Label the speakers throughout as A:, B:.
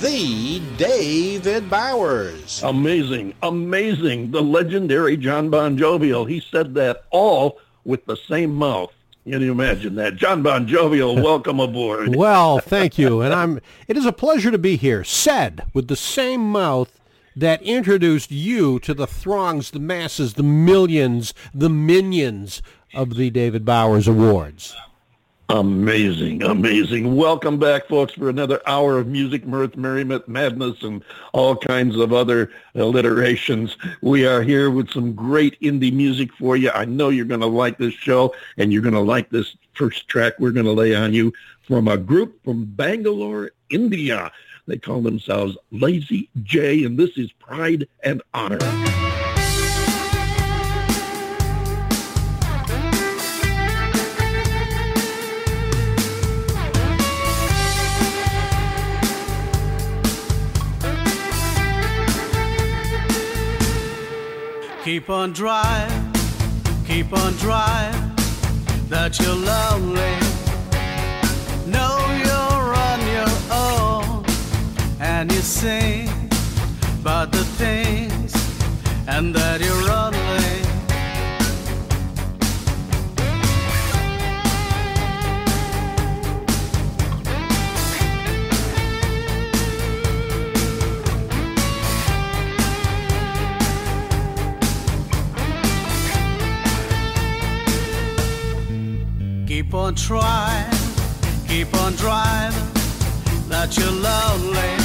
A: the David Bowers.
B: Amazing, amazing. The legendary John Bon Jovial. He said that all with the same mouth. Can you imagine that? John Bon Jovial, welcome aboard.
C: well, thank you. And I'm it is a pleasure to be here. Said with the same mouth that introduced you to the throngs, the masses, the millions, the minions of the David Bowers Awards.
B: Amazing, amazing. Welcome back, folks, for another hour of music, mirth, merriment, madness, and all kinds of other alliterations. We are here with some great indie music for you. I know you're going to like this show, and you're going to like this first track we're going to lay on you from a group from Bangalore, India. They call themselves Lazie J, and this is Pride and Honor.
D: Keep on driving, keep on driving, that you're lonely. Know you're on your own, and you sing about the things, and that you're on trying, keep on driving, that you're lonely.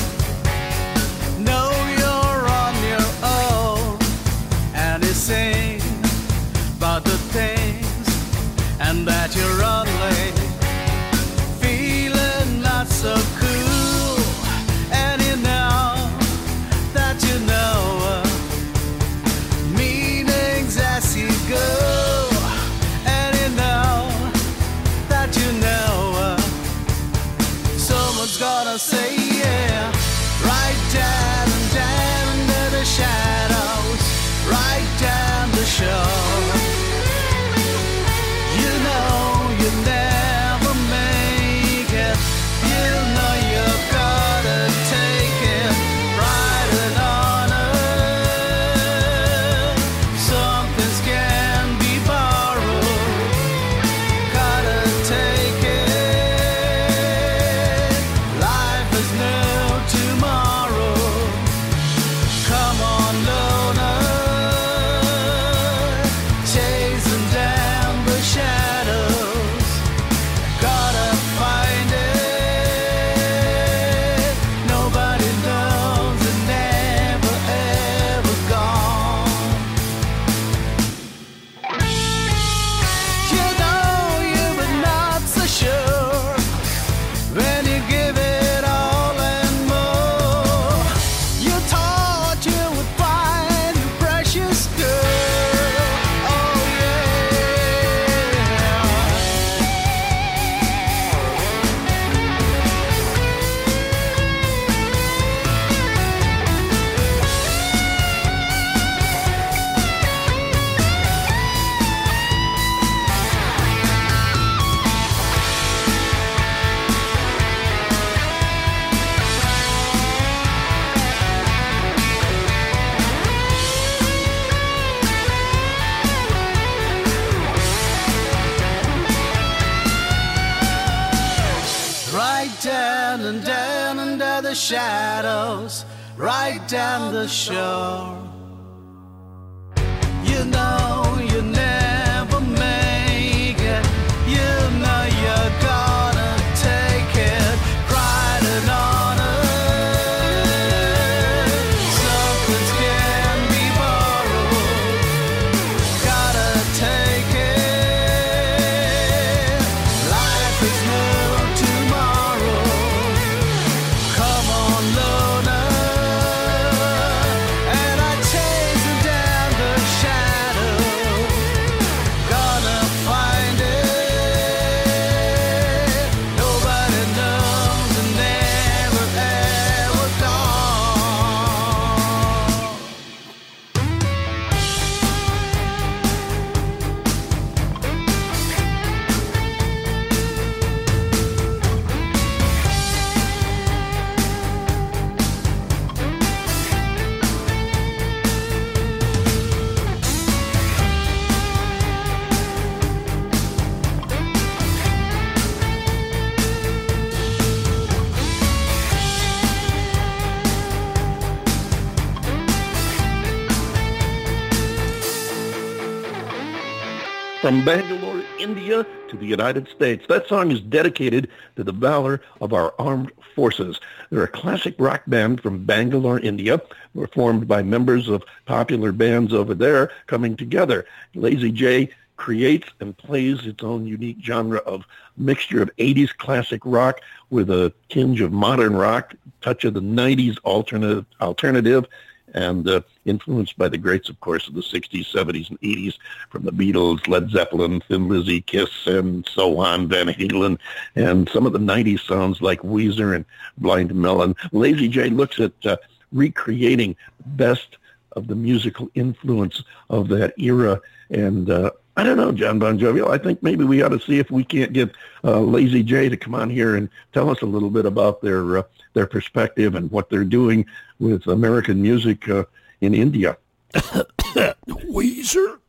B: From Bangalore, India to the United States. That song is dedicated to the valor of our armed forces. They're a classic rock band from Bangalore, India. We're formed by members of popular bands over there coming together. Lazie J creates and plays its own unique genre of mixture of 80s classic rock with a tinge of modern rock, touch of the 90s alternative, alternative and uh, influenced by the greats, of course, of the 60s, 70s, and 80s, from the Beatles, Led Zeppelin, Thin Lizzy, Kiss, and so on, Van Halen, and some of the 90s sounds like Weezer and Blind Melon. Lazie J looks at uh, recreating the best of the musical influence of that era, and uh, I don't know, John Bon Jovial. I think maybe we ought to see if we can't get uh, Lazie J to come on here and tell us a little bit about their uh, their perspective and what they're doing with American music uh, in India.
C: Weezer.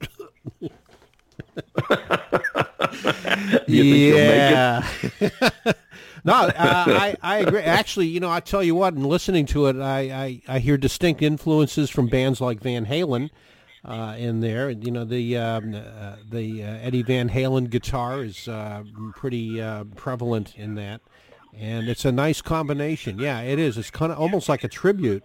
C: yeah. no, uh, I, I agree. Actually, you know, I tell you what, in listening to it, I, I, I hear distinct influences from bands like Van Halen uh, in there. You know, the um, uh, the uh, Eddie Van Halen guitar is uh, pretty uh, prevalent in that, and it's a nice combination. Yeah, it is. It's kind of almost like a tribute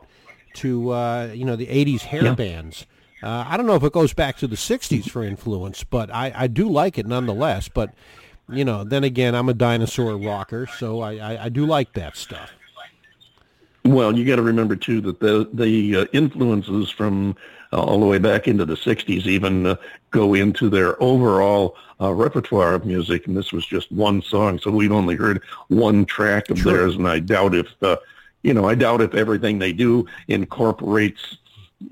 C: to uh, you know the '80s hair yeah. bands. I don't know if it goes back to the '60s for influence, but I, I do like it nonetheless. But you know, then again, I'm a dinosaur rocker, so I, I, I do like that stuff.
B: Well, you got to remember too that the the uh, influences from uh, all the way back into the '60s even uh, go into their overall uh, repertoire of music, and this was just one song, so we've only heard one track of True. theirs, and I doubt if uh, you know I doubt if everything they do incorporates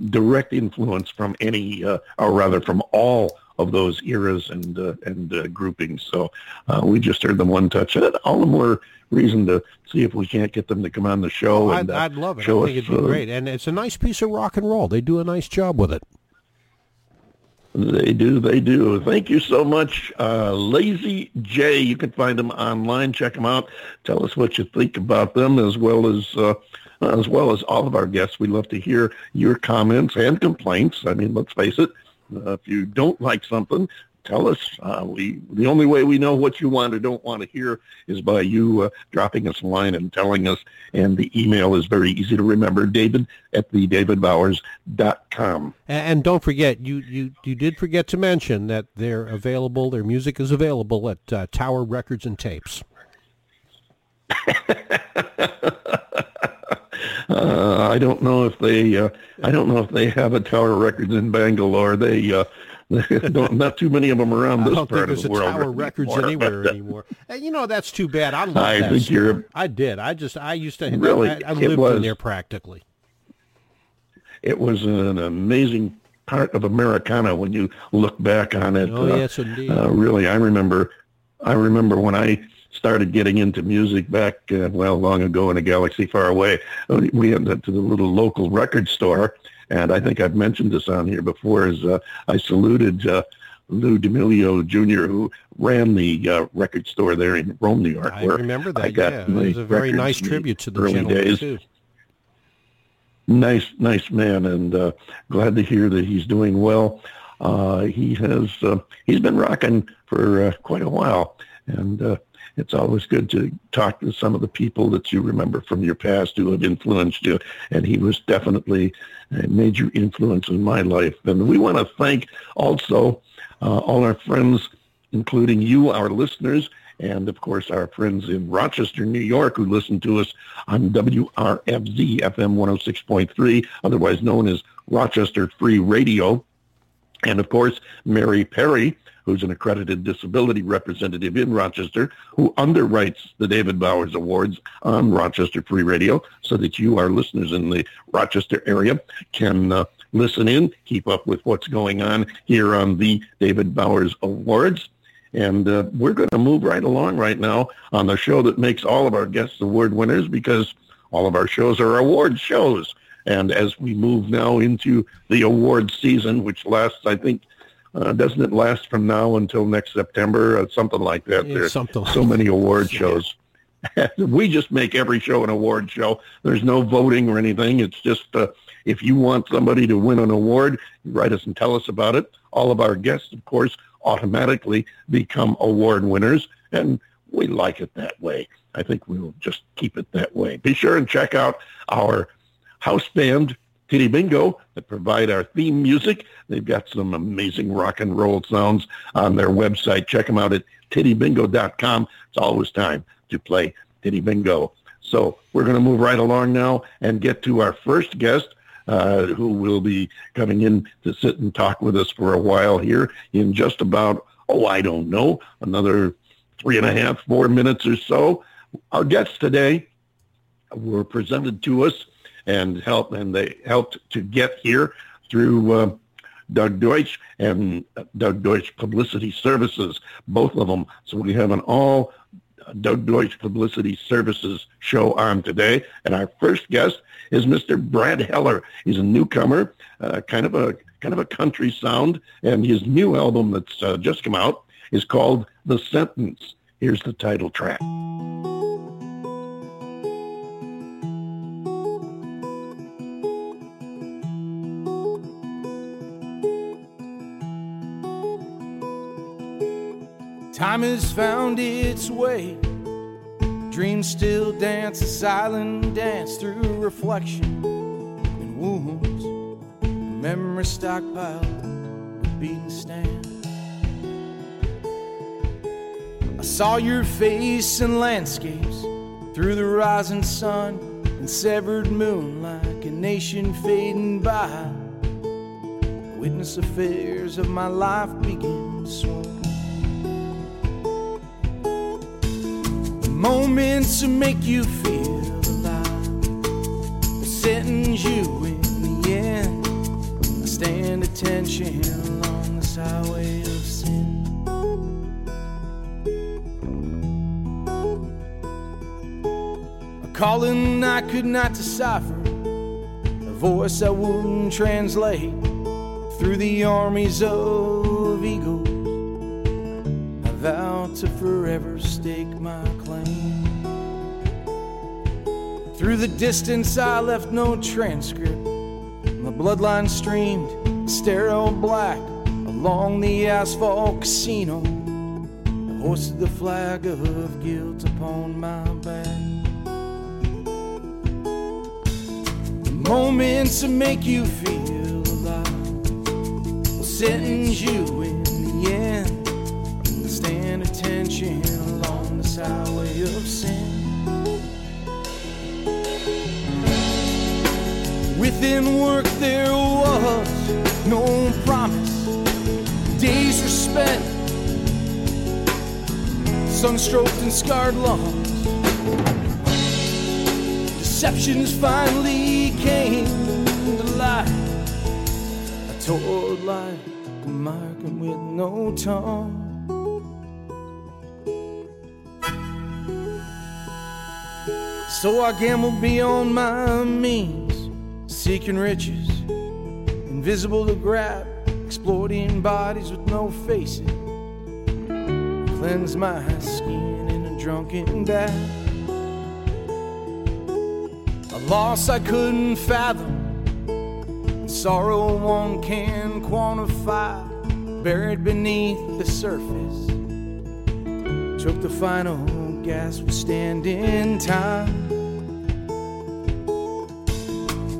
B: direct influence from any, uh, or rather from all of those eras and uh, and uh, groupings. So uh, we just heard them one touch. All the more reason to see if we can't get them to come on the show.
C: Oh, and, I'd, I'd, love it. I think us, it'd be uh, great, and it's a nice piece of rock and roll. They do a nice job with it.
B: They do, they do. Thank you so much, uh, Lazie J. You can find them online. Check them out. Tell us what you think about them, as well as uh, as well as all of our guests. We love to hear your comments and complaints. I mean, let's face it. Uh, if you don't like something, tell us. Uh, we the only way we know what you want or don't want to hear is by you uh, dropping us a line and telling us. And the email is very easy to remember: David at the davidbowers.com.
C: And, and don't forget, you, you you did forget to mention that they're available. Their music is available at uh, Tower Records and Tapes.
B: Uh, I don't know if they. Uh, I don't know if they have a Tower Records in Bangalore. They. Uh, not too many of them around this part of the world.
C: Tower Records anywhere anymore. And you know that's too bad. I love
B: I
C: that.
B: Think store. you're,
C: I did. I just. I used to.
B: Really,
C: I, I lived
B: was,
C: in there practically.
B: It was an amazing part of Americana when you look back on it.
C: Oh uh, yes, indeed.
B: Uh, really, I remember. I remember when I started getting into music back, uh, well, long ago in a galaxy far away. We went to the little local record store, and I think I've mentioned this on here before, Is uh, I saluted uh, Lou D'Amelio Jr., who ran the uh, record store there in Rome, New York.
C: I remember that, I got yeah. It was a very nice tribute to the
B: early days.
C: Too.
B: Nice, nice man, and uh, glad to hear that he's doing well. Uh, he has uh, he's been rocking for uh, quite a while, and uh, it's always good to talk to some of the people that you remember from your past who have influenced you. And he was definitely a major influence in my life. And we want to thank also uh, all our friends, including you, our listeners, and of course our friends in Rochester, New York, who listen to us on WRFZ FM 106.3, otherwise known as Rochester Free Radio. And of course, Mary Perry, who's an accredited disability representative in Rochester, who underwrites the David Bowers Awards on Rochester Free Radio so that you, our listeners in the Rochester area, can uh, listen in, keep up with what's going on here on the David Bowers Awards. And uh, we're going to move right along right now on the show that makes all of our guests award winners because all of our shows are award shows. And as we move now into the award season, which lasts, I think, uh, doesn't it last from now until next September? Uh, something like that.
C: Yeah,
B: There's
C: something
B: so many award shows. we just make every show an award show. There's no voting or anything. It's just uh, if you want somebody to win an award, write us and tell us about it. All of our guests, of course, automatically become award winners, and we like it that way. I think we'll just keep it that way. Be sure and check out our house band, Titty Bingo, that provide our theme music. They've got some amazing rock and roll sounds on their website. Check them out at tittybingo.com. It's always time to play Titty Bingo. So we're going to move right along now and get to our first guest, uh, who will be coming in to sit and talk with us for a while here in just about, oh, I don't know, another three and a half, four minutes or so. Our guests today were presented to us and helped, and they helped to get here through uh, Doug Deutsch and Doug Deutsch Publicity Services, both of them. So we have an all Doug Deutsch Publicity Services show on today. And our first guest is Mr. Brad Heller. He's a newcomer, uh, kind of a kind of a country sound, and his new album that's uh, just come out is called The Sentence. Here's the title track.
E: Time has found its way. Dreams still dance a silent dance through reflection and wounds. Memory stockpiled, with beaten stand. I saw your face in landscapes through the rising sun and severed moon like a nation fading by. Witness affairs of my life begin to swoon. Moments to make you feel alive. Sentence you in the end. I stand attention along this highway of sin. A calling I could not decipher, a voice I wouldn't translate through the armies of eagles. I vow to forever stake my claim. Through the distance, I left no transcript. My bloodline streamed sterile black along the asphalt casino. I hoisted the flag of guilt upon my back. The moments that make you feel alive will sentence you in the end. Stand attention highway of sin. Within work there was no promise. Days were spent, sunstroked and scarred lungs. Deceptions finally came to light. I told like a marking with no tongue. So I gambled beyond my means, seeking riches, invisible to grab, exploiting bodies with no faces. Cleanse my skin in a drunken bath. A loss I couldn't fathom, sorrow one can quantify, buried beneath the surface. Took the final gasp, we stand in time.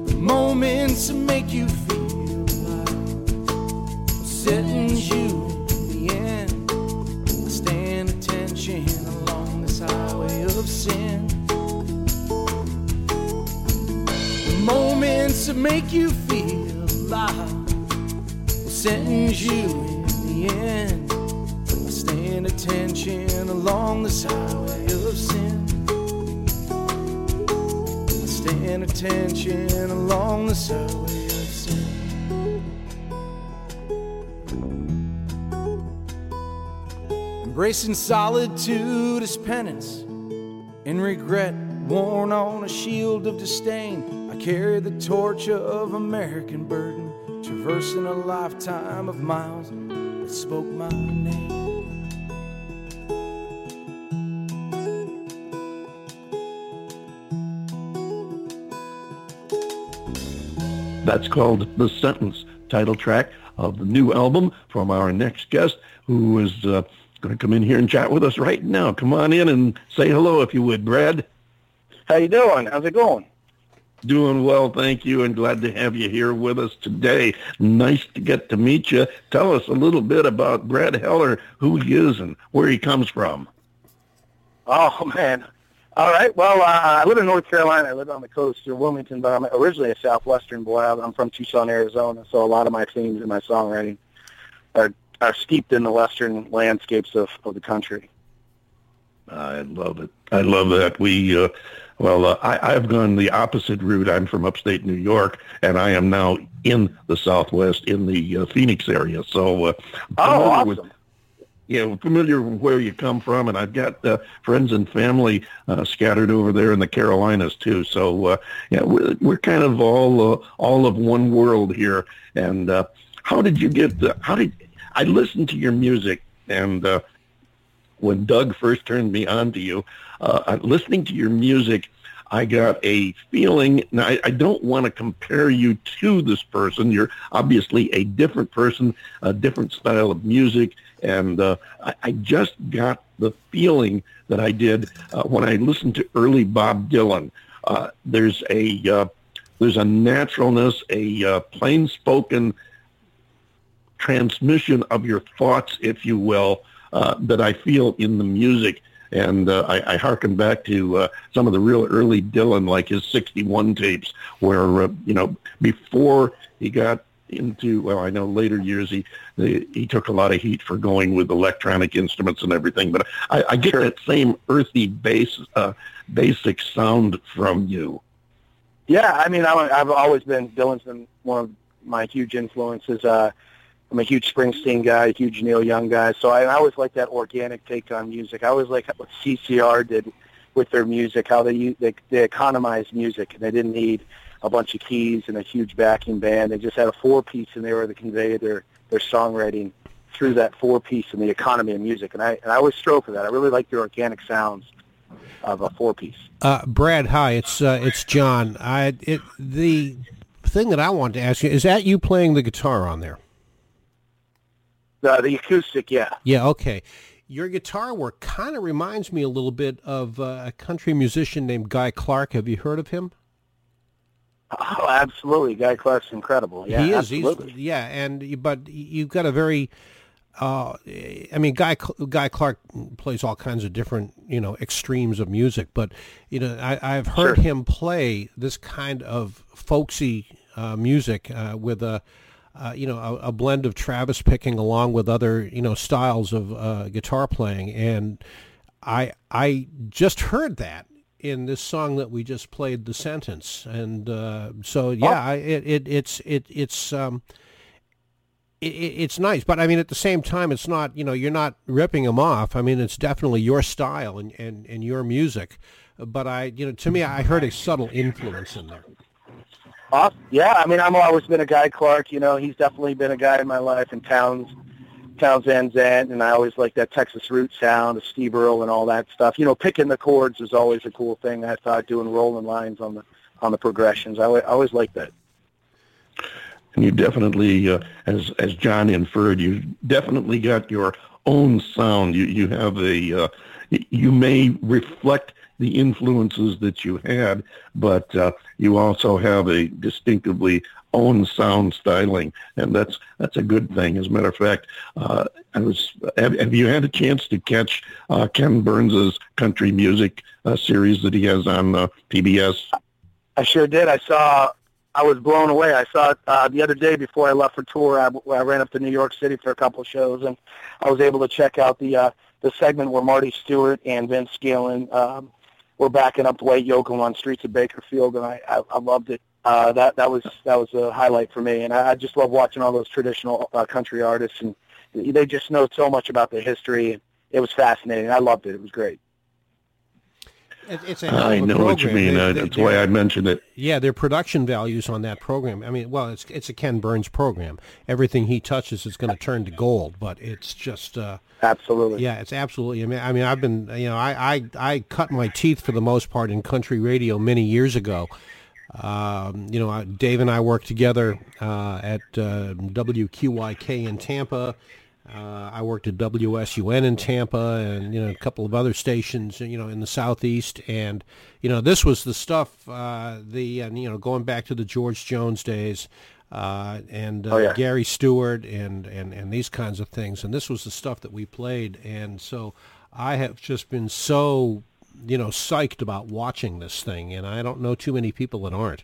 E: The moments that make you feel alive, sentence you in the end. I stand attention along this highway of sin. The moments that make you feel alive sentence you in the end. Attention along this highway of sin. Stand attention along this highway of sin. Embracing solitude as penance and regret worn on a shield of disdain. I carry the torch of American burden, traversing a lifetime of miles that spoke my name.
B: That's called The Sentence, title track of the new album from our next guest, who is uh, going to come in here and chat with us right now. Come on in and say hello if you would, Brad.
F: How you doing? How's it going?
B: Doing well, thank you, and glad to have you here with us today. Nice to get to meet you. Tell us a little bit about Brad Heller, who he is and where he comes from.
F: Oh man. All right. Well, uh, I live in North Carolina. I live on the coast in Wilmington, but I'm originally a southwestern boy. I'm from Tucson, Arizona, so a lot of my themes in my songwriting are are steeped in the western landscapes of, of the country.
B: I love it. I love that. We, uh, well, uh, I, I've gone the opposite route. I'm from upstate New York, and I am now in the Southwest, in the uh, Phoenix area. So, uh,
F: Oh, awesome.
B: with, yeah, we're familiar with where you come from, and I've got uh, friends and family uh, scattered over there in the Carolinas too. So, uh, yeah, we're, we're kind of all uh, all of one world here. And uh, how did you get? The, how did I listened to your music? And uh, when Doug first turned me on to you, uh, listening to your music, I got a feeling. Now, I, I don't want to compare you to this person. You're obviously a different person, a different style of music, and uh, I, I just got the feeling that I did uh, when I listened to early Bob Dylan. Uh, there's a uh, there's a naturalness, a uh, plain spoken transmission of your thoughts, if you will, uh, that I feel in the music. And I, I harken back to some of the real early Dylan, like his 61 tapes, where, you know, before he got into, well, I know later years he, he took a lot of heat for going with electronic instruments and everything, but I, I get that same earthy bass, uh, basic sound from you.
F: Yeah, I mean, I, I've always been Dylan's been one of my huge influences. Uh, I'm a huge Springsteen guy, huge Neil Young guy, so I, I always like that organic take on music. I always like what CCR did with their music, how they they, they economized music and they didn't need a bunch of keys and a huge backing band. They just had a four piece and they were to convey their their songwriting through that four piece and the economy of music. And I and I always strove for that. I really like the organic sounds of a four piece.
C: Uh, Brad, hi. It's uh, it's John. I it the thing that I wanted to ask you is that you playing the guitar on there?
F: The the acoustic, yeah.
C: Yeah. Okay. Your guitar work kind of reminds me a little bit of uh, a country musician named Guy Clark. Have you heard of him?
F: Oh, absolutely. Guy Clark's incredible. Yeah,
C: he is.
F: absolutely.
C: He's, yeah, and but you've got a very. Uh, I mean, Guy Guy Clark plays all kinds of different, you know, extremes of music. But you know, I, I've heard
F: Sure.
C: him play this kind of folksy uh, music uh, with a, uh, you know, a, a blend of Travis picking along with other, you know, styles of uh, guitar playing. And I I just heard that in this song that we just played, the sentence. And uh, so yeah, I, it, it it's it it's. Um, it, it- it's nice, but I mean, at the same time, it's not, you know, you're not ripping them off. I mean, it's definitely your style and, and, and your music. But I, you know, to me, I heard a subtle influence in there.
F: Awesome. Yeah, I mean, I've always been a Guy Clark. You know, he's definitely been a guy in my life, and Townes, Townes Van Zandt, and I always like that Texas root sound of Steve Earle and all that stuff. You know, picking the chords is always a cool thing. I thought doing rolling lines on the on the progressions. I always, I always like that.
B: And you definitely, uh, as as John inferred, you definitely got your own sound. You you have a, uh, you may reflect the influences that you had, but uh, you also have a distinctively own sound styling, and that's that's a good thing. As a matter of fact, uh, I was have, have you had a chance to catch uh, Ken Burns's country music uh, series that he has on uh, PBS?
F: I sure did. I saw. I was blown away. I saw it uh, the other day before I left for tour. I, I ran up to New York City for a couple shows, and I was able to check out the uh, the segment where Marty Stuart and Vince Gillen um, were backing up Dwight Yoakam on Streets of Bakersfield, and I, I, I loved it. Uh, that that was that was a highlight for me, and I, I just love watching all those traditional uh, country artists, and they just know so much about the history. It was fascinating. I loved it. It was great.
C: It, it's a hell of
B: I
C: a
B: know what you mean.
C: They- they-
B: that's why I mentioned it.
C: Yeah, their production values on that program. I mean, well, it's it's a Ken Burns program. Everything he touches is going to turn to gold. But it's just, uh,
F: Absolutely.
C: yeah, it's absolutely. I mean, I mean, I've been, you know, I, I I cut my teeth for the most part in country radio many years ago, Um, you know, Dave and I worked together uh, at uh, WQYK in Tampa. Uh, I worked at WSUN in Tampa and you know a couple of other stations you know in the southeast and you know this was the stuff uh, the and, you know going back to the George Jones days uh, and uh,
F: Oh, yeah.
C: Gary Stewart and, and and these kinds of things and this was the stuff that we played and so I have just been so you know psyched about watching this thing and I don't know too many people that aren't.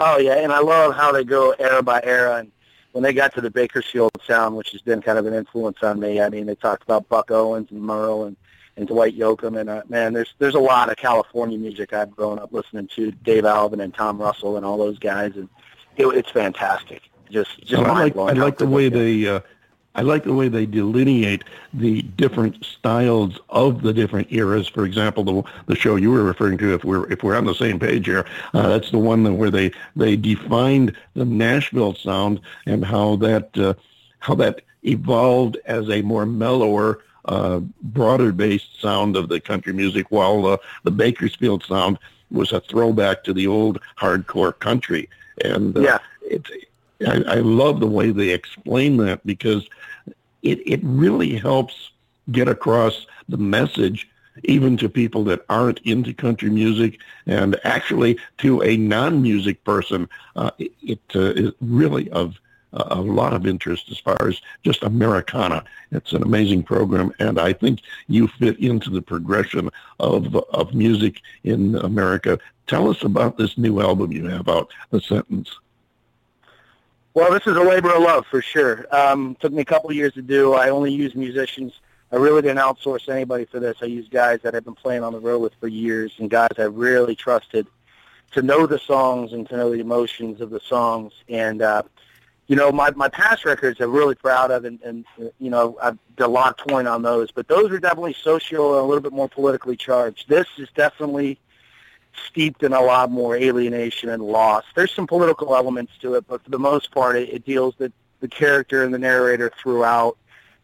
F: Oh yeah, and I love how they go era by era. And when they got to the Bakersfield sound, which has been kind of an influence on me, I mean, they talked about Buck Owens and Merle and and Dwight Yoakam, and uh, man, there's there's a lot of California music I've grown up listening to, Dave Alvin and Tom Russell and all those guys, and it, it's fantastic. Just just
B: Well, I like
F: mind-blowing
B: I like the way
F: they
B: they uh, I like the way they delineate the different styles of the different eras. For example, the the show you were referring to, if we're if we're on the same page here, uh, that's the one that where they they defined the Nashville sound and how that uh, how that evolved as a more mellower. Uh, broader based sound of the country music, while uh, the Bakersfield sound was a throwback to the old hardcore country. And uh,
F: Yeah.
B: it's I, I love the way they explain that because it, it really helps get across the message even to people that aren't into country music and actually to a non-music person uh, it, it uh, is really of a lot of interest as far as just Americana. It's an amazing program, and I think you fit into the progression of of music in America. Tell us about this new album you have out, The Sentence.
F: Well, this is a labor of love for sure. Um, took me a couple of years to do. I only use musicians. I really didn't outsource anybody for this. I used guys that I've been playing on the road with for years and guys I really trusted to know the songs and to know the emotions of the songs. And, uh, you know, my, my past records I'm really proud of and, and, you know, I've done a lot of touring on those, but those were definitely social and a little bit more politically charged. This is definitely steeped in a lot more alienation and loss. There's some political elements to it, but for the most part, it, it deals that the character and the narrator throughout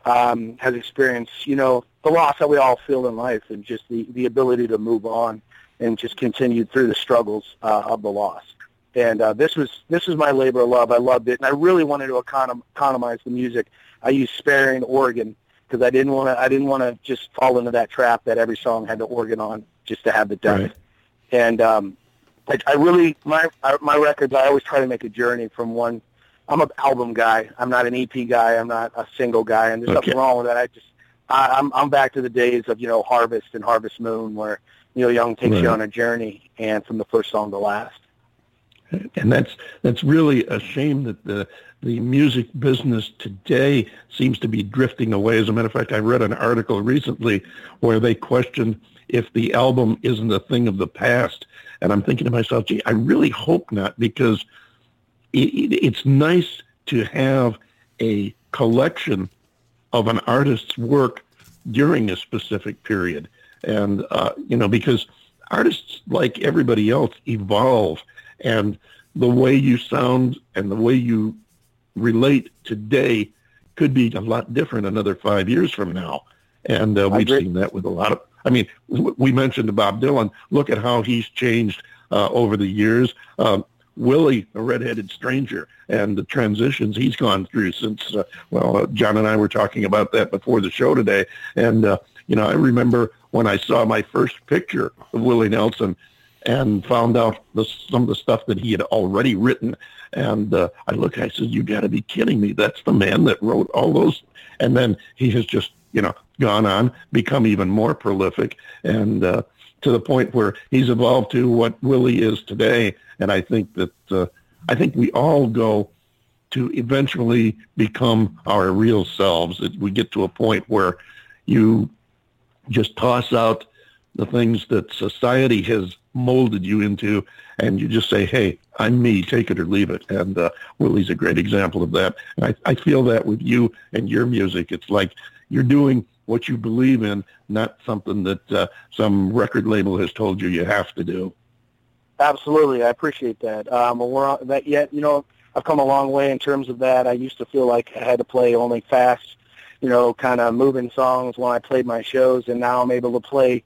F: um, has experienced, you know, the loss that we all feel in life, and just the the ability to move on and just continue through the struggles uh, of the loss. And uh, this was this was my labor of love. I loved it, and I really wanted to econom- economize the music. I used sparing organ because I didn't want to. I didn't want to just fall into that trap that every song had the organ on just to have the depth
B: Right.
F: And um, I, I really my my records. I always try to make a journey from one. I'm an album guy. I'm not an EP guy. I'm not a single guy, and there's
B: Okay.
F: nothing wrong with that. I just I, I'm I'm back to the days of you know Harvest and Harvest Moon, where Neil Young takes
B: Right.
F: you on a journey, and from the first song to last.
B: And that's that's really a shame that the the music business today seems to be drifting away. As a matter of fact, I read an article recently where they questioned if the album isn't a thing of the past. And I'm thinking to myself, gee, I really hope not, because it, it, it's nice to have a collection of an artist's work during a specific period. And, uh, you know, because artists, like everybody else, evolve. And the way you sound and the way you relate today could be a lot different another five years from now. And uh, we've seen that with a lot of, I mean, we mentioned Bob Dylan. Look at how he's changed uh, over the years. Um, Willie, a redheaded stranger, and the transitions he's gone through since, uh, well, uh, John and I were talking about that before the show today. And, uh, you know, I remember when I saw my first picture of Willie Nelson and found out the, some of the stuff that he had already written. And uh, I looked, I said, you got to be kidding me. That's the man that wrote all those. And then he has just, you know, gone on, become even more prolific, and uh, to the point where he's evolved to what Willie is today. And I think that uh, I think we all go to eventually become our real selves. We get to a point where you just toss out the things that society has molded you into, and you just say, "Hey, I'm me. Take it or leave it." And uh, Willie's a great example of that. And I, I feel that with you and your music, it's like you're doing what you believe in, not something that uh, some record label has told you you have to do.
F: Absolutely, I appreciate that. Um, that yet, you know, I've come a long way in terms of that. I used to feel like I had to play only fast, you know, kind of moving songs when I played my shows, and now I'm able to play,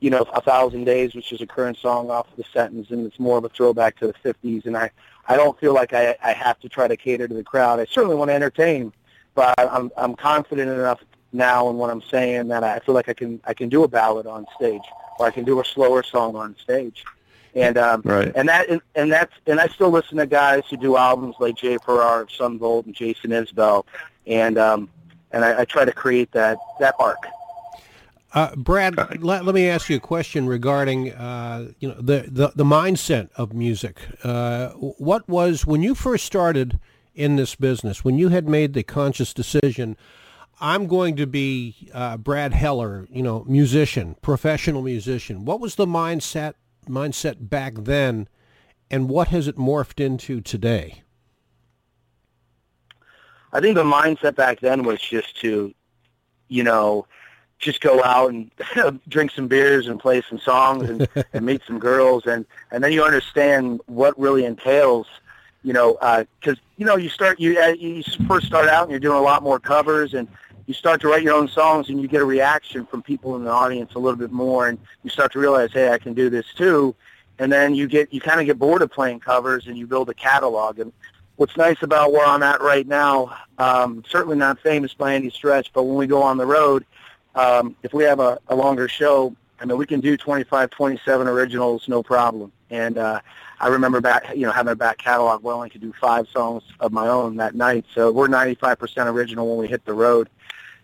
F: you know, A Thousand Days, which is a current song off of the sentence, and it's more of a throwback to the 50s. And I, I don't feel like I, I have to try to cater to the crowd. I certainly want to entertain, but I'm, I'm confident enough now and what I'm saying that I feel like I can, I can do a ballad on stage, or I can do a slower song on stage. And um,
B: Right.
F: and that and, and that's and I still listen to guys who do albums like Jay Farrar of Son Volt and Jason Isbell, and um, and I, I try to create that that arc.
C: Uh, Brad, let, let me ask you a question regarding uh, you know the, the, the mindset of music. Uh, what was when you first started in this business, when you had made the conscious decision, I'm going to be uh, Brad Heller, you know, musician, professional musician. What was the mindset mindset back then, and what has it morphed into today?
F: I think the mindset back then was just to, you know, just go out and drink some beers and play some songs and, and meet some girls and and then you understand what really entails, you know, because you know you start you uh, you first start out and you're doing a lot more covers and you start to write your own songs and you get a reaction from people in the audience a little bit more and you start to realize hey I can do this too and then you get you kind of get bored of playing covers and you build a catalog and what's nice about where I'm at right now, um, certainly not famous by any stretch, but when we go on the road, um, if we have a, a longer show, I mean, we can do 25, 27 originals, no problem. And uh, I remember back, you know, having a back catalog I only could do five songs of my own that night. So we're 95% original when we hit the road.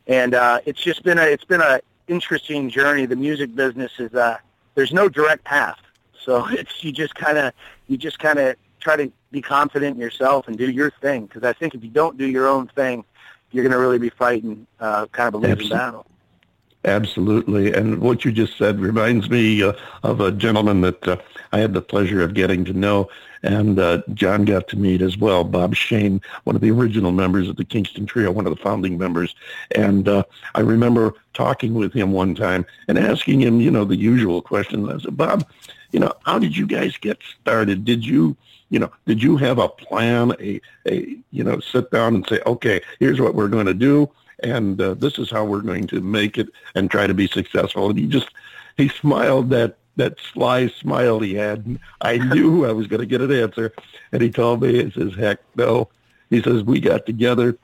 F: And uh, it's just been a, it's been a interesting journey. The music business is, uh, there's no direct path. So it's, you just kind of, you just kind of try to be confident in yourself and do your thing. Because I think if you don't do your own thing, you're going to really be fighting uh, kind of a losing
B: Absolutely.
F: battle.
B: Absolutely. And what you just said reminds me uh, of a gentleman that uh, I had the pleasure of getting to know, and uh, John got to meet as well, Bob Shane, one of the original members of the Kingston Trio, one of the founding members. And uh, I remember talking with him one time and asking him, you know, the usual question. I said, Bob, you know, how did you guys get started? Did you you know, did you have a plan, a, a, you know, sit down and say, okay, here's what we're going to do, and uh, this is how we're going to make it and try to be successful? And he just, he smiled that that sly smile he had. And I knew I was going to get an answer, and he told me, he says, heck no. He says, we got together,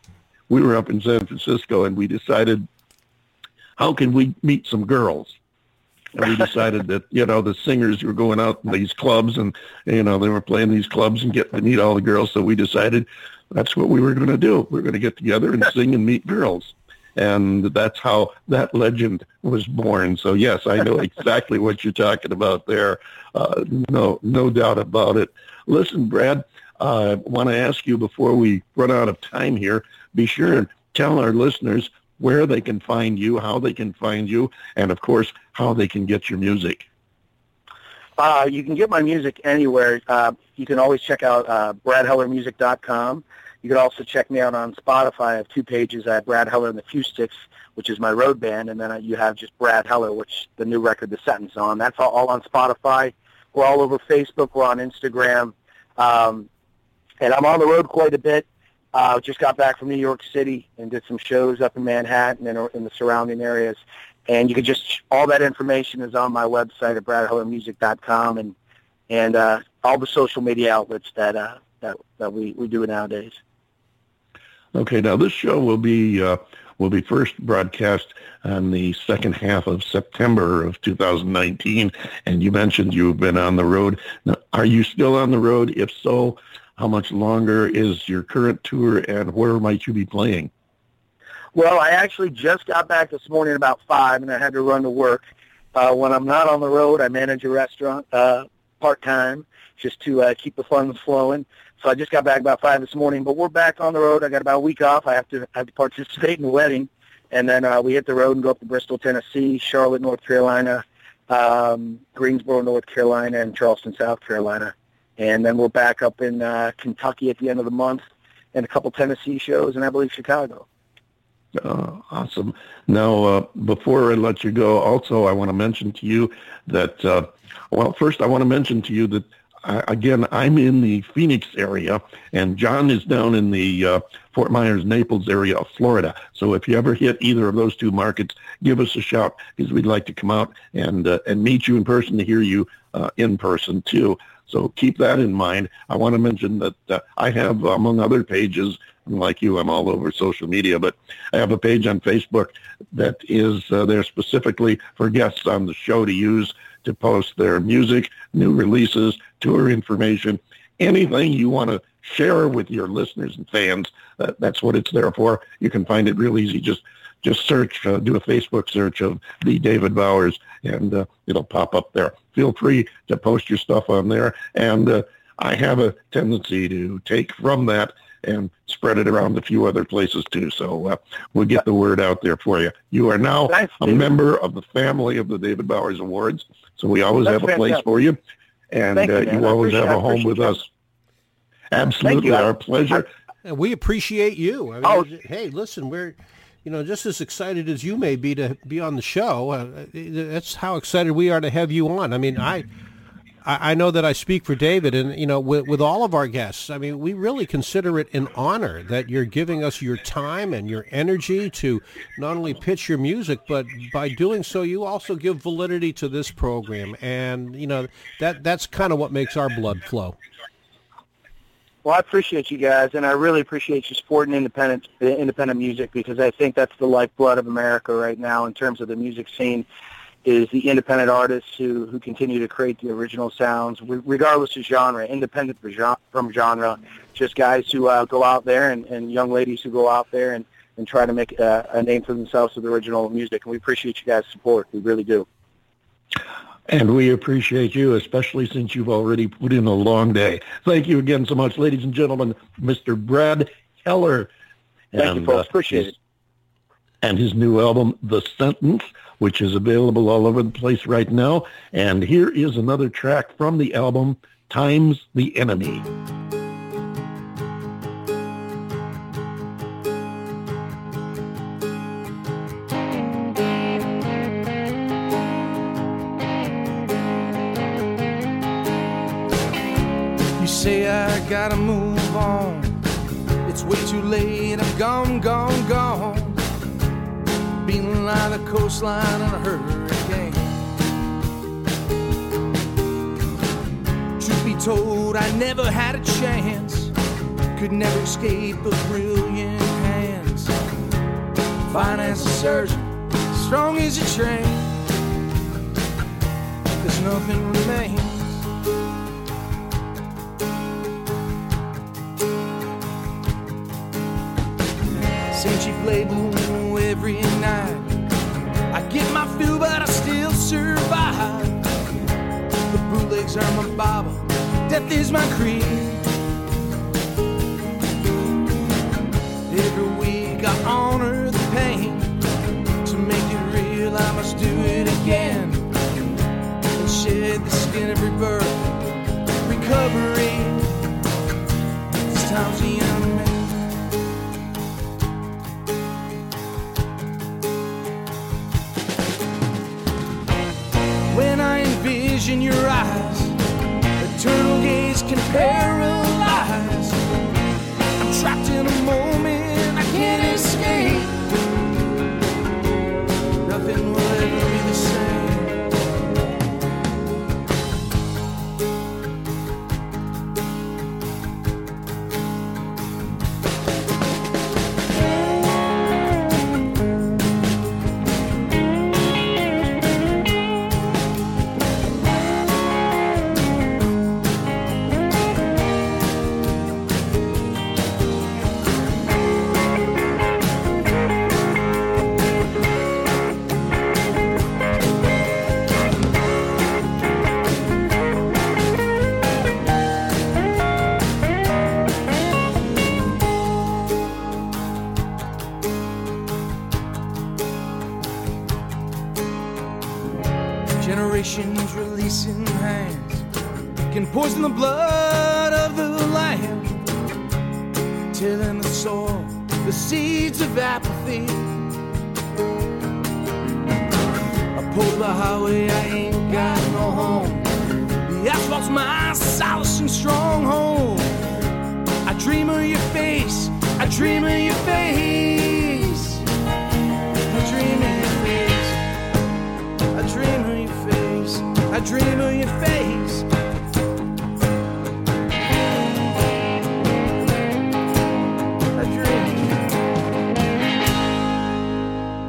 B: we were up in San Francisco, and we decided, how can we meet some girls? and we decided that you know the singers were going out in these clubs and you know they were playing these clubs and getting to meet all the girls so we decided that's what we were going to do we are going to get together and sing and meet girls and that's how that legend was born so yes i know exactly what you're talking about there uh, no no doubt about it listen brad uh, i want to ask you before we run out of time here be sure and tell our listeners where they can find you, how they can find you, and of course, how they can get your music.
F: Uh, you can get my music anywhere. Uh, you can always check out uh, bradhellermusic.com. You can also check me out on Spotify. I have two pages. I have Brad Heller and the Few Sticks, which is my road band, and then you have just Brad Heller, which the new record, The Sentence, on. That's all, all on Spotify. We're all over Facebook. We're on Instagram. Um, and I'm on the road quite a bit. Uh, just got back from New York City and did some shows up in Manhattan and in the surrounding areas. And you can just, all that information is on my website at bradhellermusic.com and, and uh, all the social media outlets that, uh, that, that we, we do nowadays.
B: Okay, now this show will be uh, will be first broadcast on the second half of September of 2019. And you mentioned you've been on the road. Now, are you still on the road? If so, how much longer is your current tour, and where might you be playing?
F: Well, I actually just got back this morning about five, and I had to run to work. Uh, when I'm not on the road, I manage a restaurant uh, part time just to uh, keep the funds flowing. So I just got back about five this morning, but we're back on the road. I got about a week off. I have to I have to participate in the wedding, and then uh, we hit the road and go up to Bristol, Tennessee, Charlotte, North Carolina, um, Greensboro, North Carolina, and Charleston, South Carolina, and then we're back up in uh, Kentucky at the end of the month, and a couple Tennessee shows, and I believe Chicago.
B: Uh, awesome. Now, uh, before I let you go, also I want to mention to you that, uh, well, first I want to mention to you that I, again, I'm in the Phoenix area, and John is down in the uh, Fort Myers, Naples area of Florida. So if you ever hit either of those two markets, give us a shout because we'd like to come out and uh, and meet you in person to hear you uh, in person too. So keep that in mind. I want to mention that uh, I have, among other pages, like you, I'm all over social media, but I have a page on Facebook that is uh, there specifically for guests on the show to use to post their music, new releases, tour information, anything you want to share with your listeners and fans. Uh, that's what it's there for. You can find it real easy. Just just search, uh, do a Facebook search of the David Bowers, and uh, it'll pop up there. Feel free to post your stuff on there, and uh, I have a tendency to take from that and spread it around a few other places too. So uh, we'll get the word out there for you. You are now
F: Thanks,
B: a member of the family of the David Bowers Awards, so we always
F: That's
B: have a place
F: fantastic.
B: for you, and
F: you,
B: uh, you always have a home with
F: appreciate
B: us. Absolutely, our pleasure.
C: And we appreciate you. I mean,
F: Oh.
C: hey, listen, we're, you know, just as excited as you may be to be on the show. Uh, that's how excited we are to have you on. I mean, I, I I know that I speak for David, and you know, with, with all of our guests. I mean, we really consider it an honor that you're giving us your time and your energy to not only pitch your music, but by doing so, you also give validity to this program, and you know that that's kind of what makes our blood flow.
F: Well, I appreciate you guys, and I really appreciate you supporting independent independent music because I think that's the lifeblood of America right now in terms of the music scene. Is the independent artists who who continue to create the original sounds, regardless of genre, independent from genre. Just guys who uh, go out there and, and young ladies who go out there and and try to make uh, a name for themselves with original music. And we appreciate you guys' support. We really do.
B: And we appreciate you, especially since you've already put in a long day. Thank you again so much, ladies and gentlemen, Mr. Brad Heller.
F: Thank you,
B: And,
F: folks.
B: uh,
F: Appreciate
B: his-
F: it.
B: And his new album, The Sentence, which is available all over the place right now. And here is another track from the album, Time's the Enemy.
E: Say I gotta move on. It's way too late. I'm gone, gone, gone. Being like the coastline in a hurricane. Truth be told, I never had a chance. Could never escape a brilliant hands. As a surgeon, strong as a train. Cause nothing remains. Since night, I get my fill, but I still survive. The bootlegs are my Bible, death is my creed. Every week I honor the pain. To make it real, I must do it again. And shed the skin of rebirth, recovery. Eternal dream of your face. I dream.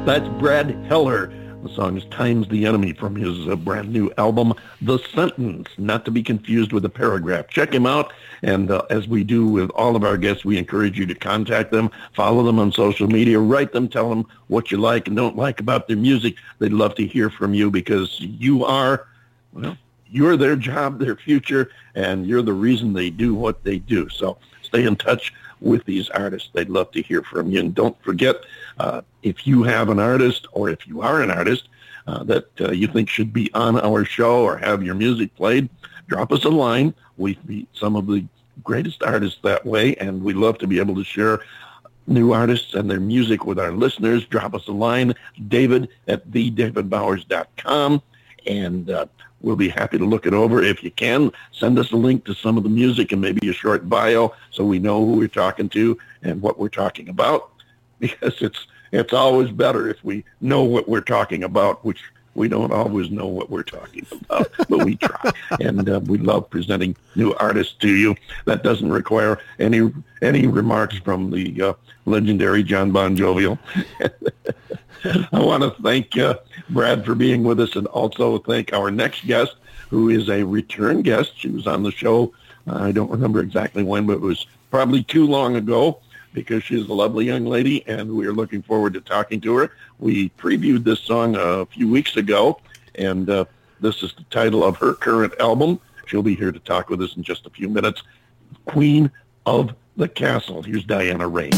B: That's Brad Heller. The song is Time's the Enemy from his uh, brand new album, The Sentence, not to be confused with the paragraph. Check him out. And uh, as we do with all of our guests, we encourage you to contact them, follow them on social media, write them, tell them what you like and don't like about their music. They'd love to hear from you because you are, well, you're their job, their future, and you're the reason they do what they do. So stay in touch with these artists. They'd love to hear from you. And don't forget, uh, if you have an artist or if you are an artist uh, that uh, you think should be on our show or have your music played, drop us a line. We meet some of the greatest artists that way, and we love to be able to share new artists and their music with our listeners. Drop us a line, david at thedavidbowers.com, and uh, we'll be happy to look it over. If you can, send us a link to some of the music and maybe a short bio so we know who we're talking to and what we're talking about, because it's it's always better if we know what we're talking about, which we don't always know what we're talking about, but we try. and uh, we love presenting new artists to you. That doesn't require any any remarks from the uh, legendary John Bon Jovial. I want to thank uh, Brad for being with us and also thank our next guest, who is a return guest. She was on the show, I don't remember exactly when, but it was probably too long ago because she's a lovely young lady and we are looking forward to talking to her. We previewed this song a few weeks ago and uh, this is the title of her current album. She'll be here to talk with us in just a few minutes. Queen of the Castle. Here's Diana
G: Rein.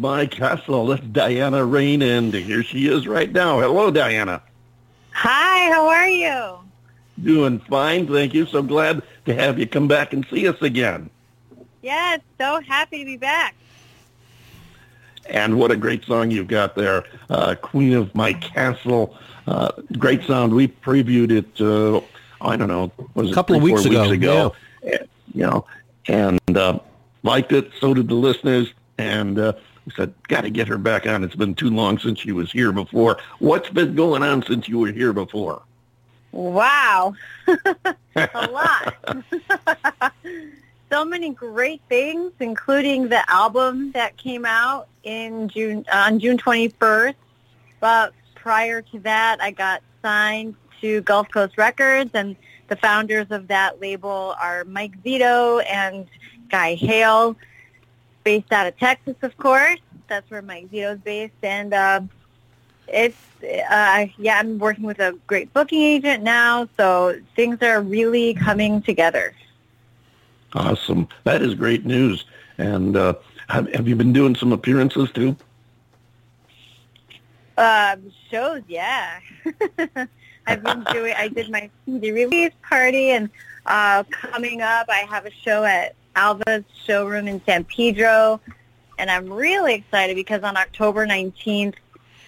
G: My castle.
B: That's Diana Rein, and here she is right now. Hello, Diana.
H: Hi, how are you?
B: Doing fine, thank you. So glad to have you come back and see us again.
H: Yes, so happy to be back.
B: And what a great song you've got there, uh, Queen of My Castle. Uh, great sound. We previewed it. Uh, I don't know, was
C: A couple of
B: three,
C: weeks
B: four
C: ago,
B: Weeks ago. And, you know, and uh, liked it. So did the listeners. And we said, got to get her back on. It's been too long since she was here before. What's been going on since you were here before?
H: Wow. a lot. so many great things, including the album that came out in June on June 21st. But prior to that, I got signed to Gulf Coast Records, and the founders of that label are Mike Zito and Guy Hale, based out of Texas, of course. That's where Mike Zito's based, and uh, it's uh, yeah, I'm working with a great booking agent now, so things are really coming together.
B: Awesome. That is great news. And uh, have, have you been doing some appearances too?
H: Um, shows, yeah. I've been doing. I did my CD release party, and uh, coming up, I have a show at Alva's showroom in San Pedro, and I'm really excited because on October 19th,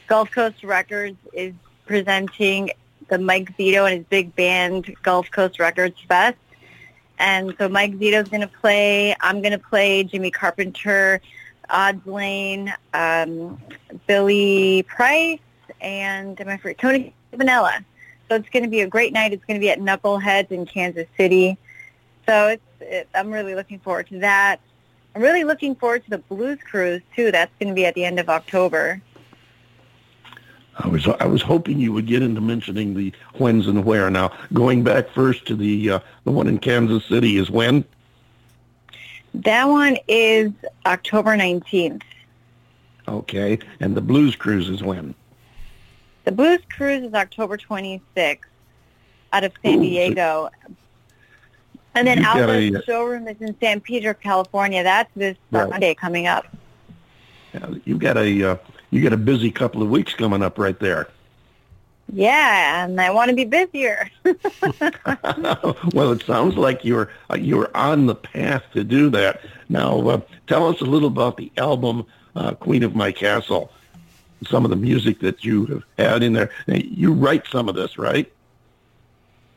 H: Gulf Coast Records is presenting the Mike Zito and his big band Gulf Coast Records Fest. And so Mike Zito's going to play. I'm going to play Jimmy Carpenter, Odds Lane, um, Billy Price, and I forget Tony Campanella. So it's going to be a great night. It's going to be at Knuckleheads in Kansas City. So it's, it, I'm really looking forward to that. I'm really looking forward to the Blues Cruise too. That's going to be at the end of October.
B: I was I was hoping you would get into mentioning the whens and where. Now, going back first to the uh, the one in Kansas City is when?
H: That one is October 19th.
B: Okay, and the Blues Cruise is when?
H: The Blues Cruise is October 26th out of San
B: Ooh, so-
H: Diego. And then Alva's
B: a-
H: showroom is in San Pedro, California. That's this
B: Right.
H: Sunday coming up.
B: You've got a uh, you got a busy couple of weeks coming up right there.
H: Yeah, and I want to be busier.
B: well, it sounds like you're uh, you're on the path to do that. Now, uh, tell us a little about the album uh, "Queen of My Castle." Some of the music that you have had in there. Now, You write some of this, right?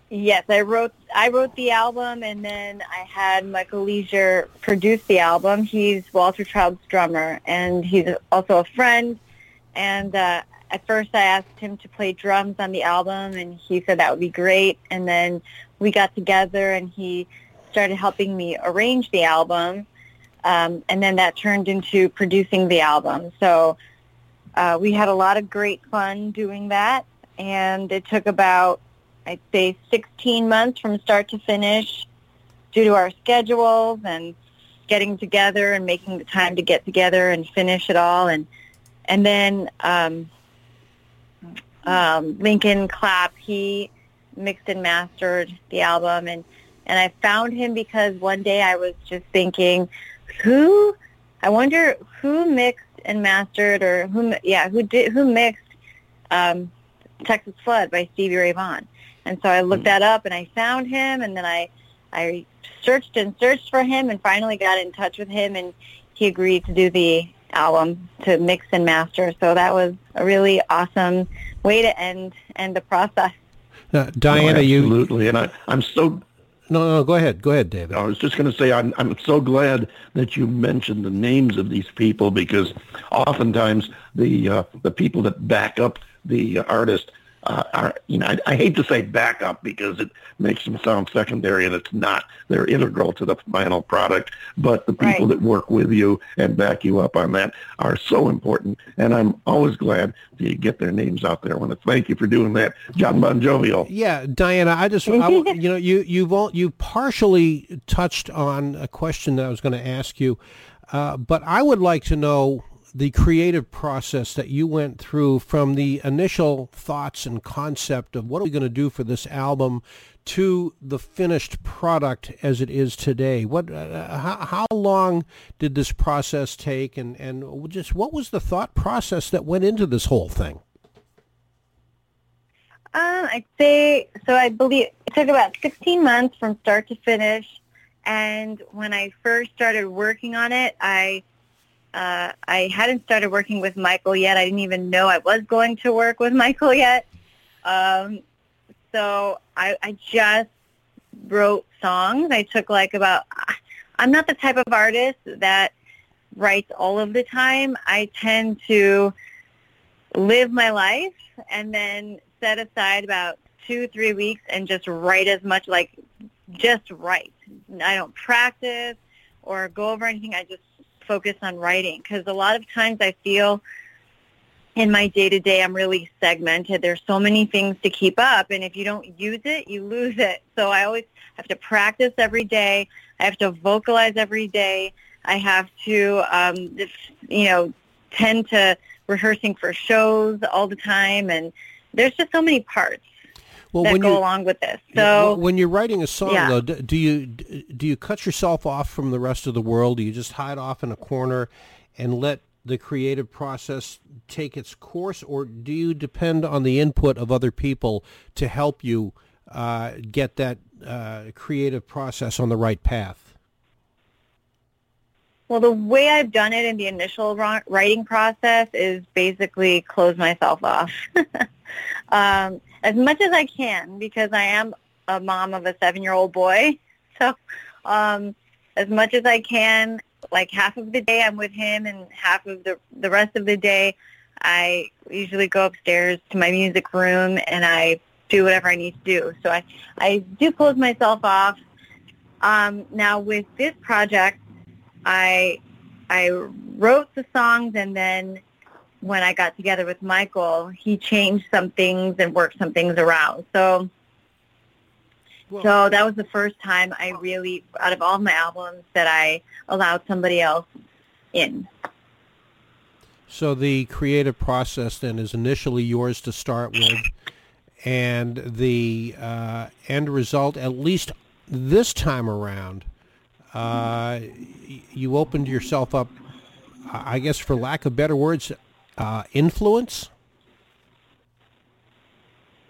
H: Yes, I wrote I wrote the album, and then I had Michael Leasure produce the album. He's Walter Trout's drummer, and he's also a friend. And uh, at first, I asked him to play drums on the album, and he said that would be great. And then we got together, and he started helping me arrange the album. Um, and then that turned into producing the album. So uh, we had a lot of great fun doing that, and it took about I'd say 16 months from start to finish due to our schedules and getting together and making the time to get together and finish it all. And, and then um, um, Lincoln Clapp, he mixed and mastered the album. And, and I found him because one day I was just thinking, who, I wonder who mixed and mastered or who, yeah, who did, who mixed um, Texas Flood by Stevie Ray Vaughan. And so I looked that up and I found him and then I I searched and searched for him and finally got in touch with him and he agreed to do the album to mix and master. So that was a really awesome way to end end the process.
C: Uh, Diana,
B: Oh,
C: you
B: absolutely, and I, I'm so
C: no, no, go ahead, go ahead, David.
B: I was just going to say I'm I'm so glad that you mentioned the names of these people because oftentimes the uh, the people that back up the artist uh, are you know I, I hate to say backup because it makes them sound secondary and it's not they're integral to the final product but the people
H: Right.
B: that work with you and back you up on that are so important and I'm always glad to get their names out there. I want to thank you for doing that, John Bon Jovial.
C: Yeah, Diana, I just, I, you know, you you've all, you partially touched on a question that I was going to ask you, uh, but I would like to know the creative process that you went through from the initial thoughts and concept of what are we going to do for this album to the finished product as it is today? What, uh, how, how long did this process take, and and just what was the thought process that went into this whole thing?
H: Um, I'd say so. I believe it took about 16 months from start to finish. And when I first started working on it, I uh, I hadn't started working with Michael yet. I didn't even know I was going to work with Michael yet. Um, so I, I just wrote songs. I took like about. I'm not the type of artist that writes all of the time. I tend to live my life and then set aside about two, three weeks and just write as much, like just write. I don't practice or go over anything. I just focus on writing because a lot of times I feel in my day to day I'm really segmented. There's so many things to keep up and if you don't use it, you lose it. So I always have to practice every day. I have to vocalize every day. I have to um you know tend to rehearsing for shows all the time and there's just so many parts
C: Well,
H: that
C: when
H: go
C: you
H: along with this. So
C: when you're writing a song,
H: Yeah.
C: though, do you do you cut yourself off from the rest of the world? Do you just hide off in a corner and let the creative process take its course, or do you depend on the input of other people to help you uh, get that uh, creative process on the right path?
H: Well, the way I've done it in the initial writing process is basically close myself off um, as much as I can because I am a mom of a seven-year-old boy. So um, as much as I can, like half of the day I'm with him and half of the, the rest of the day I usually go upstairs to my music room and I do whatever I need to do. So I, I do close myself off. Um, now with this project, I I wrote the songs and then when I got together with Michael, he changed some things and worked some things around. So so that was the first time I really out of all my albums that I allowed somebody else in.
C: So the creative process then is initially yours to start with, and the uh, end result, at least this time around, uh, you opened yourself up, I guess, for lack of better words, uh, influence.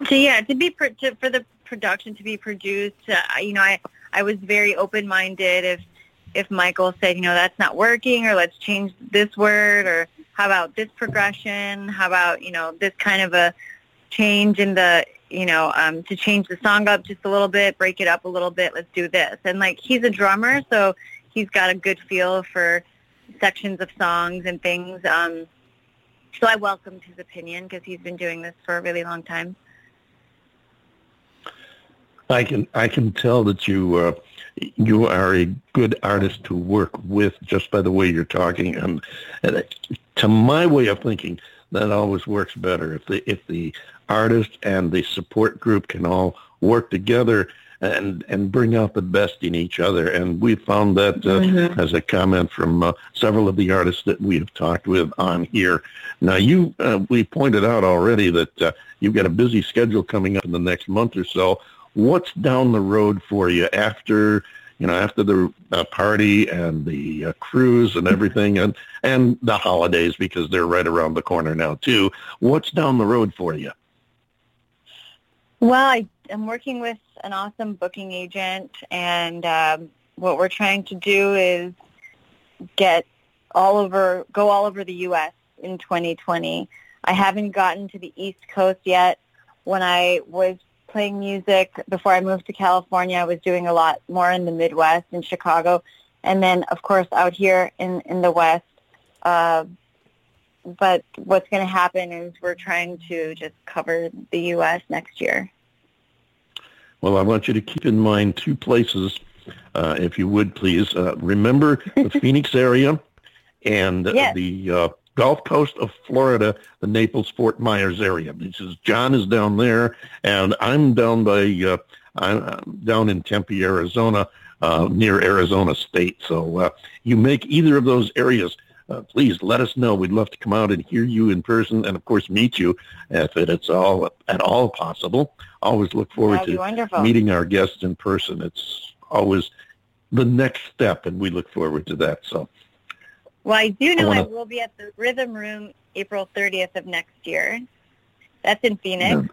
H: So yeah, to be pro- to, for the production to be produced, uh, you know, I I was very open minded. If if Michael said, you know, that's not working, or let's change this word, or how about this progression? How about you know this kind of a change in the you know um, to change the song up just a little bit, break it up a little bit. Let's do this. And like he's a drummer, so he's got a good feel for sections of songs and things. Um, so I welcomed his opinion because he's been doing this for a really long time.
B: I can I can tell that you uh, you are a good artist to work with just by the way you're talking, and, and to my way of thinking, that always works better if the if the artist and the support group can all work together and and bring out the best in each other. And we found that uh, as a comment from uh, several of the artists that we have talked with on here. Now, you uh, we pointed out already that uh, you've got a busy schedule coming up in the next month or so. What's down the road for you after you know after the uh, party and the uh, cruise and everything and and the holidays because they're right around the corner now too. What's down the road for you?
H: Well, I, I'm working with an awesome booking agent, and um, what we're trying to do is get all over, go all over the U.S. in 2020. I haven't gotten to the East Coast yet. When I was playing music before I moved to California, I was doing a lot more in the Midwest in Chicago, and then of course out here in in the West. Uh, but what's going to happen is we're trying to just cover the U.S. next year.
B: Well, I want you to keep in mind two places, uh, if you would please. Uh, remember the Phoenix area and
H: Yes.
B: the uh, Gulf Coast of Florida, the Naples Fort Myers area. This is John is down there, and I'm down by uh, I'm down in Tempe, Arizona, uh, near Arizona State. So uh, you make either of those areas. Uh, please let us know. We'd love to come out and hear you in person and, of course, meet you if it's all at all possible. Always look forward to
H: wonderful.
B: meeting our guests in person. It's always the next step, and we look forward to that. So,
H: Well, I do know I,
B: wanna-
H: will be at the Rhythm Room April 30th of next year. That's in Phoenix.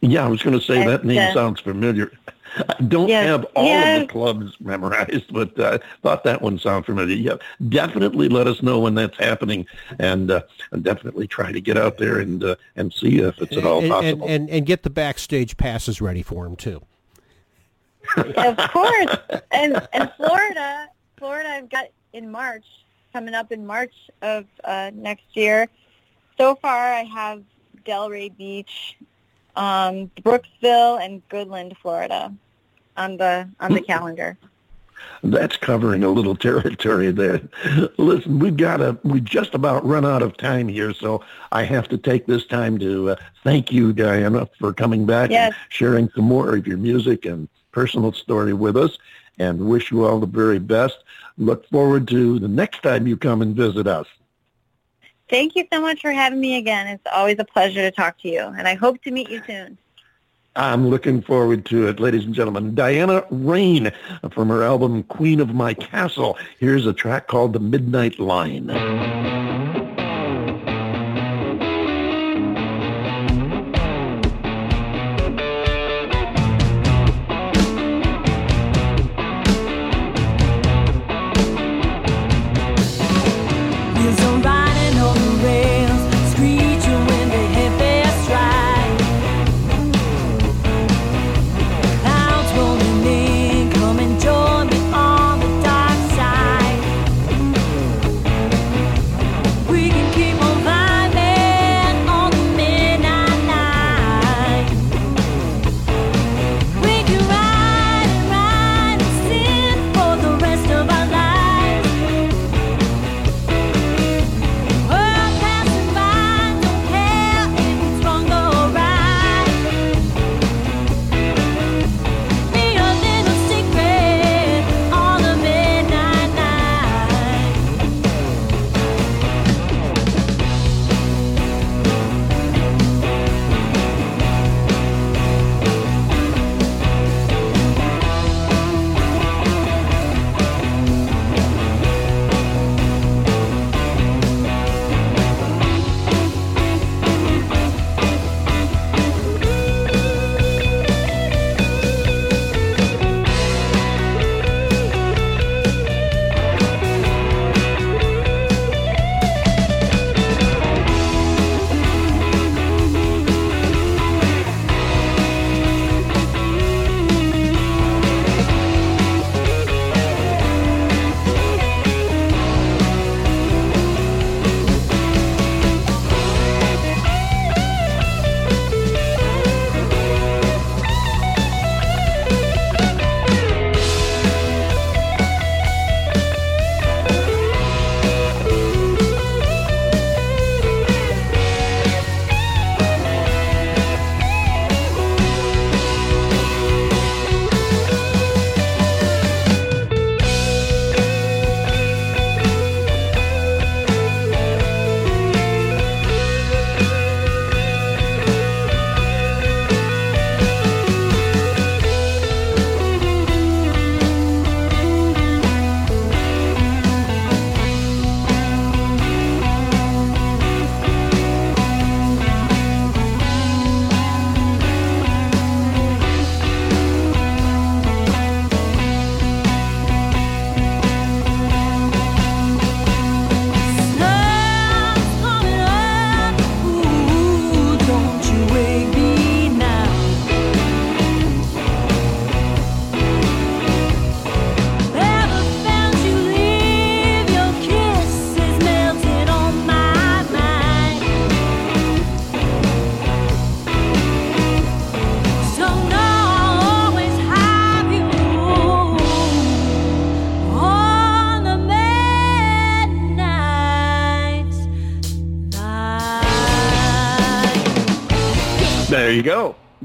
B: yeah, I was going to say that name
H: uh,
B: sounds familiar. I don't
H: Yes,
B: have all
H: yes.
B: of the clubs memorized, but uh, thought that one sounded familiar. Yeah, definitely let us know when that's happening, and, uh, and definitely try to get out there and uh, and see if it's at all
C: and, and,
B: possible.
C: and, and get the backstage passes ready for him, too.
H: of course. And and Florida, Florida, I've got in March coming up in March of uh, next year. So far, I have Delray Beach, um, Brooksville, and Goodland, Florida, on the on the calendar.
B: That's covering a little territory there. Listen, we've got a we just about run out of time here, so I have to take this time to uh, thank you, Diana, for coming back
H: Yes.
B: and sharing some more of your music and personal story with us, and wish you all the very best. Look forward to the next time you come and visit us.
H: Thank you so much for having me again. It's always a pleasure to talk to you, and I hope to meet you soon.
B: I'm looking forward to it, ladies and gentlemen. Diana Rein from her album Queen of My Castle. Here's a track called The Midnight Line.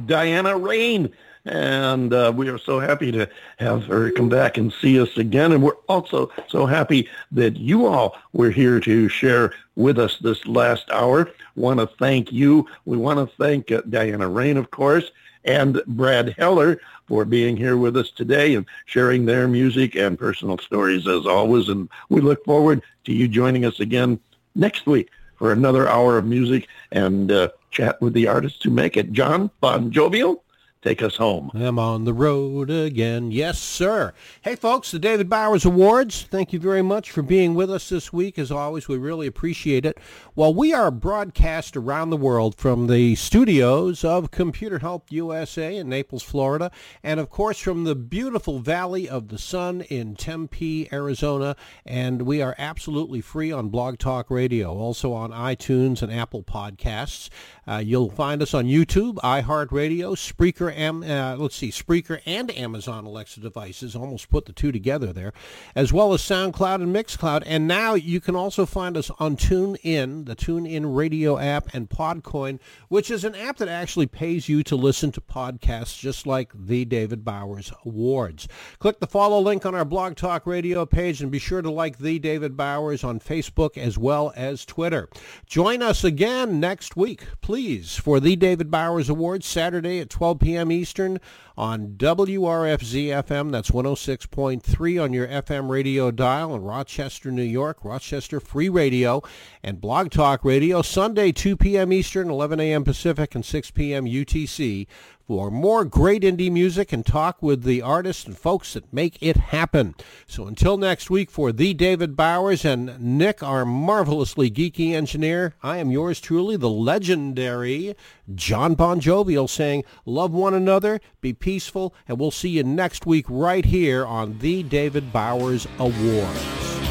B: Diana Rein And uh, we are so happy to have her come back and see us again. And we're also so happy that you all were here to share with us this last hour. Want to thank you. We want to thank uh, Diana Rein, of course, and Brad Heller for being here with us today and sharing their music and personal stories as always. And we look forward to you joining us again next week for another hour of music and uh, chat with the artists who make it. John Bon Jovial, take us home.
C: I'm on the road again. Yes, sir. Hey, folks, the David Bowers Awards. Thank you very much for being with us this week. As always, we really appreciate it. Well, we are broadcast around the world from the studios of Computer Help USA in Naples, Florida, and of course from the beautiful Valley of the Sun in Tempe, Arizona. And we are absolutely free on Blog Talk Radio, also on iTunes and Apple Podcasts. Uh, you'll find us on YouTube, iHeartRadio, Spreaker, Uh, let's see, Spreaker and Amazon Alexa devices. Almost put the two together there, as well as SoundCloud and Mixcloud. And now you can also find us on TuneIn, the TuneIn Radio app, and Podcoin, which is an app that actually pays you to listen to podcasts, just like the David Bowers Awards. Click the follow link on our Blog Talk Radio page, and be sure to like the David Bowers on Facebook as well as Twitter. Join us again next week, please, for the David Bowers Awards Saturday at 12 p.m. Eastern on WRFZ FM. That's 106.3 on your FM radio dial in Rochester, New York, Rochester Free Radio, and Blog Talk Radio. Sunday, 2 p.m. Eastern, 11 a.m. Pacific, and 6 p.m. UTC for more great indie music and talk with the artists and folks that make it happen. So until next week for the David Bowers and Nick, our marvelously geeky engineer, I am yours truly, the legendary John Bon Jovial saying, love one another, be peaceful, and we'll see you next week right here on the David Bowers Awards.